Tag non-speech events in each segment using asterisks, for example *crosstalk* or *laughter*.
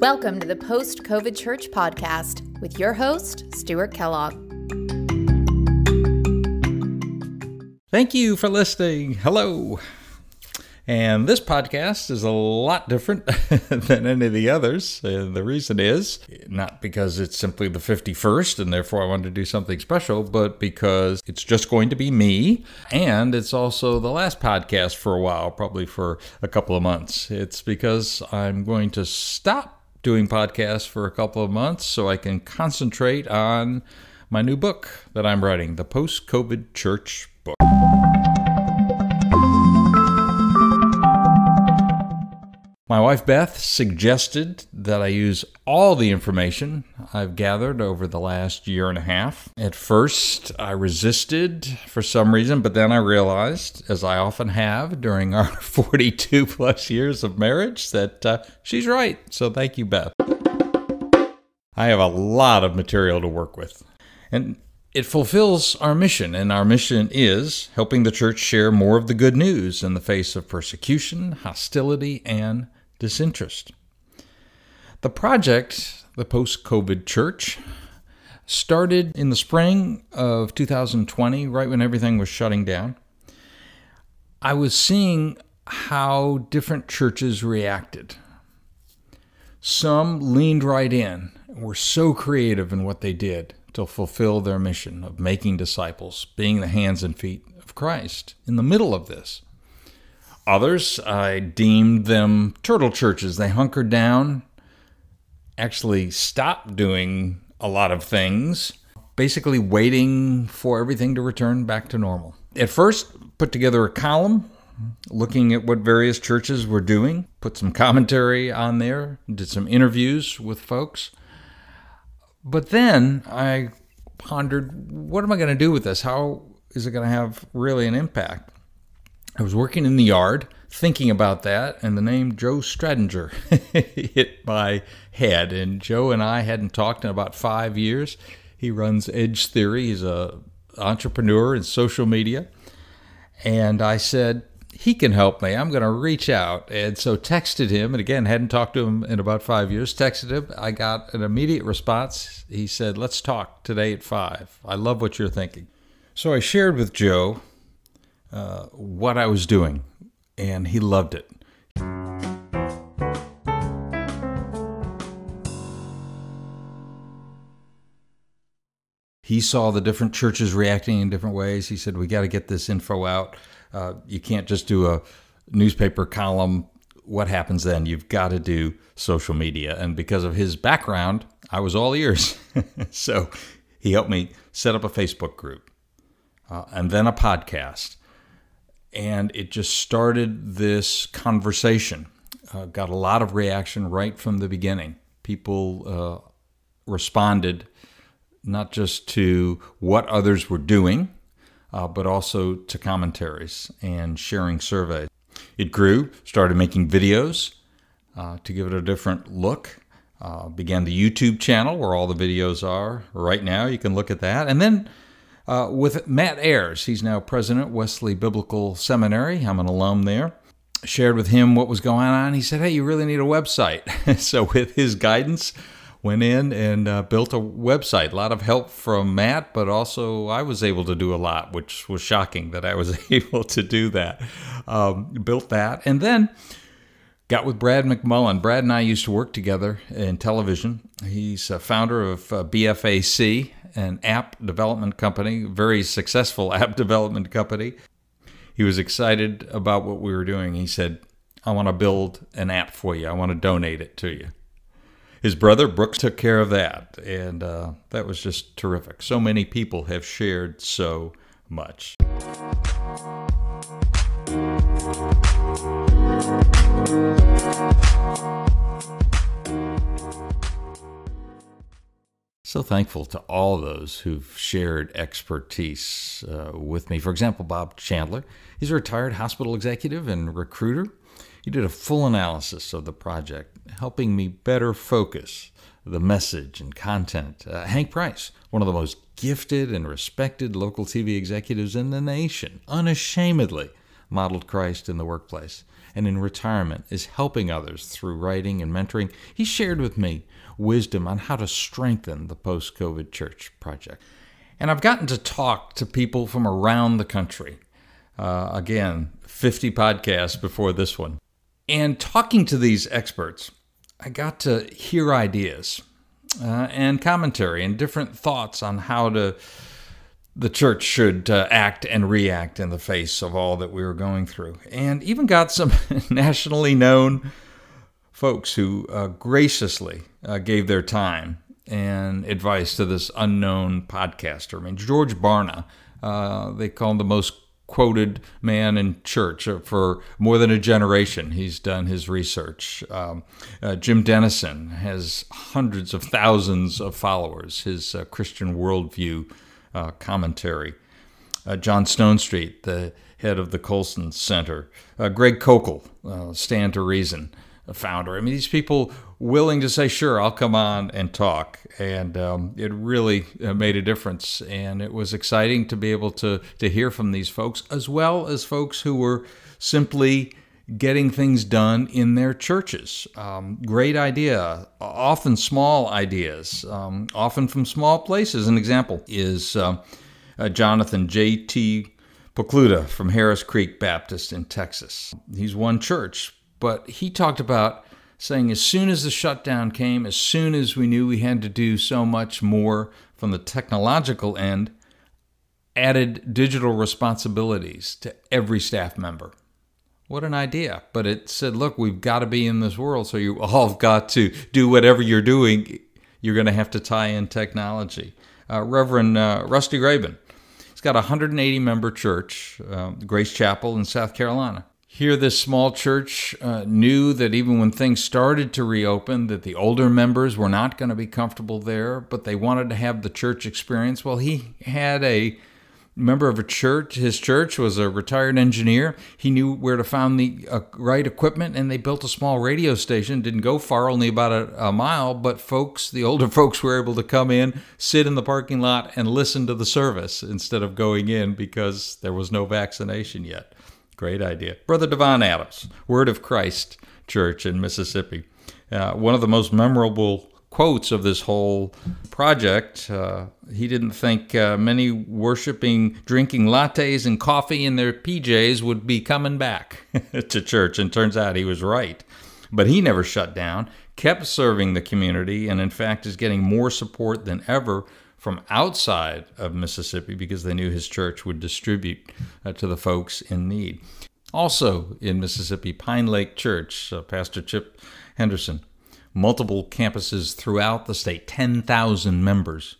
Welcome to the Post COVID Church Podcast with your host, Stuart Kellogg. Thank you for listening. Hello. And this podcast is a lot different *laughs* than any of the others. And the reason is not because it's simply the 51st and therefore I wanted to do something special, but because it's just going to be me. And it's also the last podcast for a while, probably for a couple of months. It's because I'm going to stop doing podcasts for a couple of months so I can concentrate on my new book that I'm writing, the Post COVID Church book. My wife Beth suggested that I use all the information I've gathered over the last year and a half. At first, I resisted for some reason, but then I realized, as I often have during our *laughs* 42 plus years of marriage, that uh, she's right. So thank you, Beth. I have a lot of material to work with. And it fulfills our mission, and our mission is helping the church share more of the good news in the face of persecution, hostility, and disinterest. The project, the post COVID church, started in the spring of 2020, right when everything was shutting down. I was seeing how different churches reacted. Some leaned right in, were so creative in what they did to fulfill their mission of making disciples, being the hands and feet of Christ in the middle of this. Others, I deemed them turtle churches. They hunkered down, actually stopped doing a lot of things, basically waiting for everything to return back to normal. At first, put together a column looking at what various churches were doing, put some commentary on there, did some interviews with folks. But then I pondered, what am I going to do with this? How is it going to have really an impact? I was working in the yard thinking about that, and the name Joe Stradinger *laughs* hit my head. And Joe and I hadn't talked in about five years. He runs Edge Theory. He's a entrepreneur in social media. And I said, he can help me. I'm going to reach out. And so texted him, and again, hadn't talked to him in about five years. Texted him. I got an immediate response. He said, let's talk today at five. I love what you're thinking. So I shared with Joe what I was doing, and he loved it. He saw the different churches reacting in different ways. He said, We got to get this info out. Uh, you can't just do a newspaper column. What happens then? You've got to do social media. And because of his background, I was all ears. *laughs* so he helped me set up a Facebook group uh, and then a podcast and it just started this conversation. Uh, got a lot of reaction right from the beginning. People uh, responded not just to what others were doing, uh, but also to commentaries and sharing surveys. It grew, started making videos uh, to give it a different look. Uh, began the YouTube channel where all the videos are right now. You can look at that. And then uh, with Matt Ayars. He's now president Wesley Biblical Seminary. I'm an alum there. Shared with him what was going on. He said, "Hey, you really need a website." *laughs* so with his guidance, went in and uh, built a website. A lot of help from Matt, but also I was able to do a lot, which was shocking that I was *laughs* able to do that. Um, built that, and then got with Brad McMullen. Brad and I used to work together in television. He's a founder of uh, BFAC, an app development company, very successful *laughs* app development company. He was excited about what we were doing. He said, I want to build an app for you. I want to donate it to you. His brother Brooks took care of that, and uh, that was just terrific. So many people have shared so much. So thankful to all those who've shared expertise uh, with me. For example, Bob Chandler, he's a retired hospital executive and recruiter. He did a full analysis of the project, helping me better focus the message and content. Uh, Hank Price, one of the most gifted and respected local TV executives in the nation, unashamedly modeled Christ in the workplace and in retirement is helping others through writing and mentoring. He shared with me wisdom on how to strengthen the post COVID church project. And I've gotten to talk to people from around the country. Uh, again, 50 podcasts before this one. And talking to these experts, I got to hear ideas uh, and commentary and different thoughts on how to the church should uh, act and react in the face of all that we were going through. And even got some *laughs* nationally known folks who uh, graciously uh, gave their time and advice to this unknown podcaster. I mean, George Barna, uh, they call him the most quoted man in church uh, for more than a generation. He's done his research. Um, uh, Jim Denison has hundreds of thousands of followers. His uh, Christian worldview uh, commentary. Uh, John Stonestreet, the head of the Colson Center. Uh, Greg Koukl, Stand to Reason founder. I mean, these people willing to say, sure, I'll come on and talk. And um, it really uh, made a difference. And it was exciting to be able to, to hear from these folks, as well as folks who were simply getting things done in their churches. Um, great idea, often small ideas, um, often from small places. An example is uh, uh, Jonathan J.T. Pokluda from Harris Creek Baptist in Texas. He's one church, but he talked about saying as soon as the shutdown came, as soon as we knew we had to do so much more from the technological end, added digital responsibilities to every staff member. What an idea. But it said, look, we've got to be in this world, so you all have got to do whatever you're doing. You're going to have to tie in technology. Uh, Reverend uh, Rusty Graben, he's got a 180 member church, uh, Grace Chapel in South Carolina. Here, this small church uh, knew that even when things started to reopen, that the older members were not going to be comfortable there, but they wanted to have the church experience. Well, he had a member of a church. His church was a retired engineer. He knew where to find the uh, right equipment, and they built a small radio station. Didn't go far, only about a, a mile, but folks, the older *laughs* folks, were able to come in, sit in the parking lot, and listen to the service instead of going in because there was no vaccination yet. Great idea. Brother Devon Adams, Word of Christ Church in Mississippi. Uh, one of the most memorable quotes of this whole project. Uh, he didn't think uh, many worshiping, drinking lattes and coffee in their PJs would be coming back *laughs* to church, and turns out he was right. But he never shut down, kept serving the community, and in fact is getting more support than ever from outside of Mississippi because they knew his church would distribute uh, to the folks in need. Also in Mississippi, Pinelake Church, uh, Pastor Chip Henderson, multiple campuses throughout the state, 10,000 members.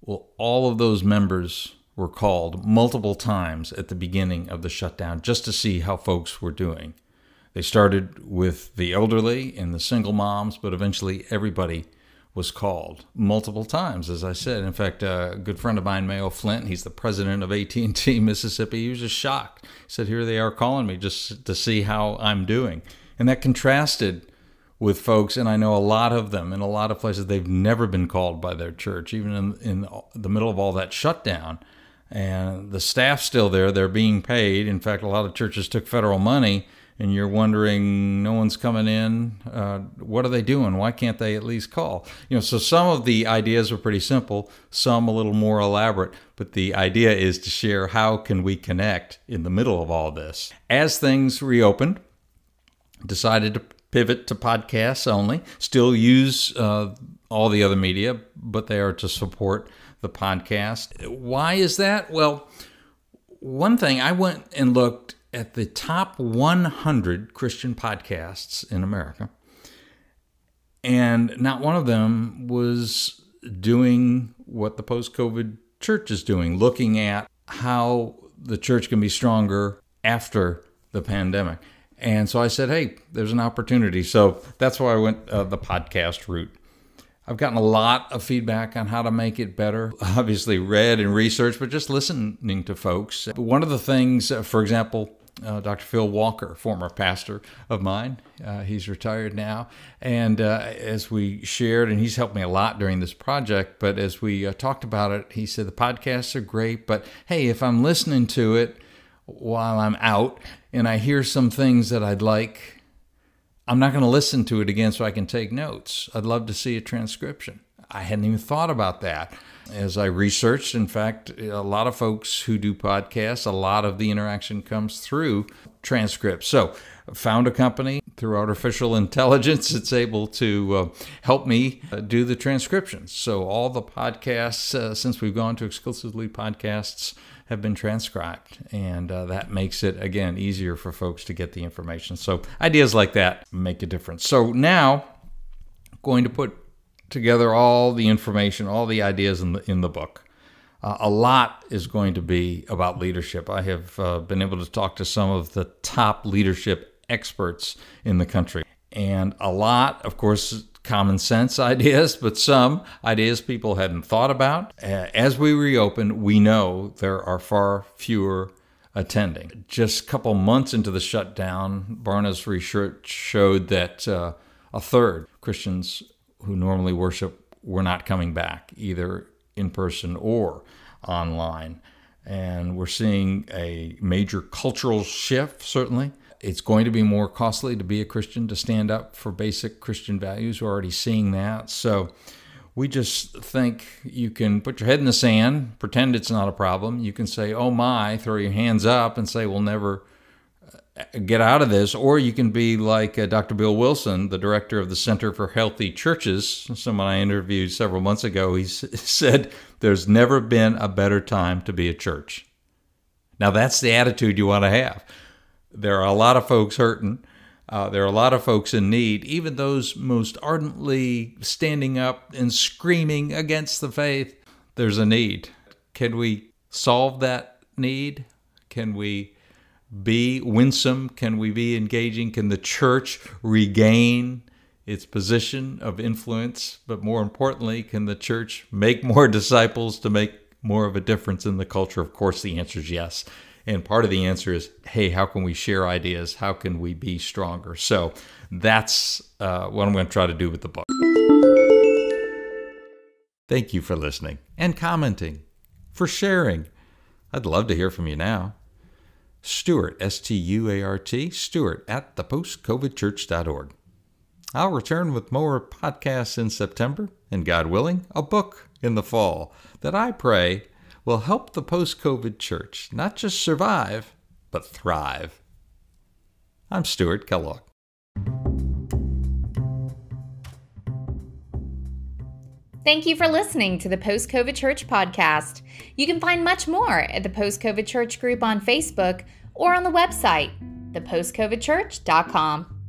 Well, all of those members were called multiple times at the beginning of the shutdown just to see how folks were doing. They started with the elderly and the single moms, but eventually everybody was called multiple times, as I said. In fact, a good friend of mine, Mayo Flint, he's the president of AT&T Mississippi. He was just shocked. He said, "Here they are calling me just to see how I'm doing," and that contrasted with folks, and I know a lot of them in a lot of places. They've never been called by their church, even in, in the middle of all that shutdown. And the staff's still there; they're being paid. In fact, a lot of churches took federal money and you're wondering no one's coming in uh, what are they doing why can't they at least call you know so some of the ideas are pretty simple some a little more elaborate but the idea is to share how can we connect in the middle of all this as things reopened decided to pivot to podcasts only. Still use uh, all the other media but they are to support the podcast. Why is that? Well one thing i went and looked at the top 100 Christian podcasts in America, and not one of them was doing what the post COVID church is doing, looking at how the church can be stronger after the pandemic. And so I said, hey, there's an opportunity. So that's why I went uh, the podcast route. I've gotten a lot of feedback on how to make it better. *laughs* Obviously, read and research, but just listening to folks. One of the things, uh, for example, uh, Dr. Phil Walker, former pastor of mine. Uh, he's retired now. And uh, as we shared, and he's helped me a lot during this project, but as we uh, talked about it, he said, The podcasts are great, but hey, if I'm listening to it, while I'm out and I hear some things that I'd like, I'm not going to listen to it again so I can take notes. I'd love to see a transcription. I hadn't even thought about that. As I researched, in fact, a lot of folks who do podcasts, a lot of the interaction comes through transcripts. So, found a company through artificial *laughs* intelligence that's able to uh, help me uh, do the transcriptions so all the podcasts uh, since we've gone to exclusively podcasts have been transcribed and uh, that makes it again easier for folks to get the information so ideas like that make a difference so now going to put together all the information all the ideas in the in the book uh, a lot is going to be about leadership. I have uh, been able to talk to some of the top leadership experts in the country. And a lot, of course, common sense ideas, but some ideas people hadn't thought about. As we reopen, we know there are far fewer attending. Just a couple months into the shutdown, Barna's research showed that uh, a third Christians who normally worship were not coming back, either in person or online. And we're seeing a major cultural shift, certainly. It's going to be more costly to be a Christian, to stand up for basic Christian values. We're already seeing that. So we just think you can put your head in the sand, pretend it's not a problem. You can say, oh my, throw your hands up and say, we'll never get out of this, or you can be like uh, Dr. Bill Wilson, the director of the Center for Healthy Churches. Someone I interviewed several months ago, he s- *laughs* said, There's never been a better time to be a church. Now, that's the attitude you want to have. There are a lot of folks hurting. Uh, there are a lot of folks in need, even those most ardently standing up and screaming against the faith. There's a need. Can we solve that need? Can we be winsome? Can we be engaging? Can the church regain its position of influence? But more importantly, can the church make more *laughs* disciples to make more of a difference in the culture? Of course, the answer is yes. And part of the answer is hey, how can we share ideas? How can we be stronger? So that's uh, what I'm going to try to do with the book. Thank you for listening and commenting, for sharing. I'd love to hear from you now. Stuart, S T U A R T, Stuart at thepostcovidchurch.org. I'll return with more podcasts in September, and God willing, a book in the fall that I pray will help the post COVID church not just survive, but thrive. I'm Stuart Kellogg. Thank you for listening to the Post COVID Church podcast. You can find much more at the Post COVID Church group on Facebook or on the website, thepostcovidchurch.com.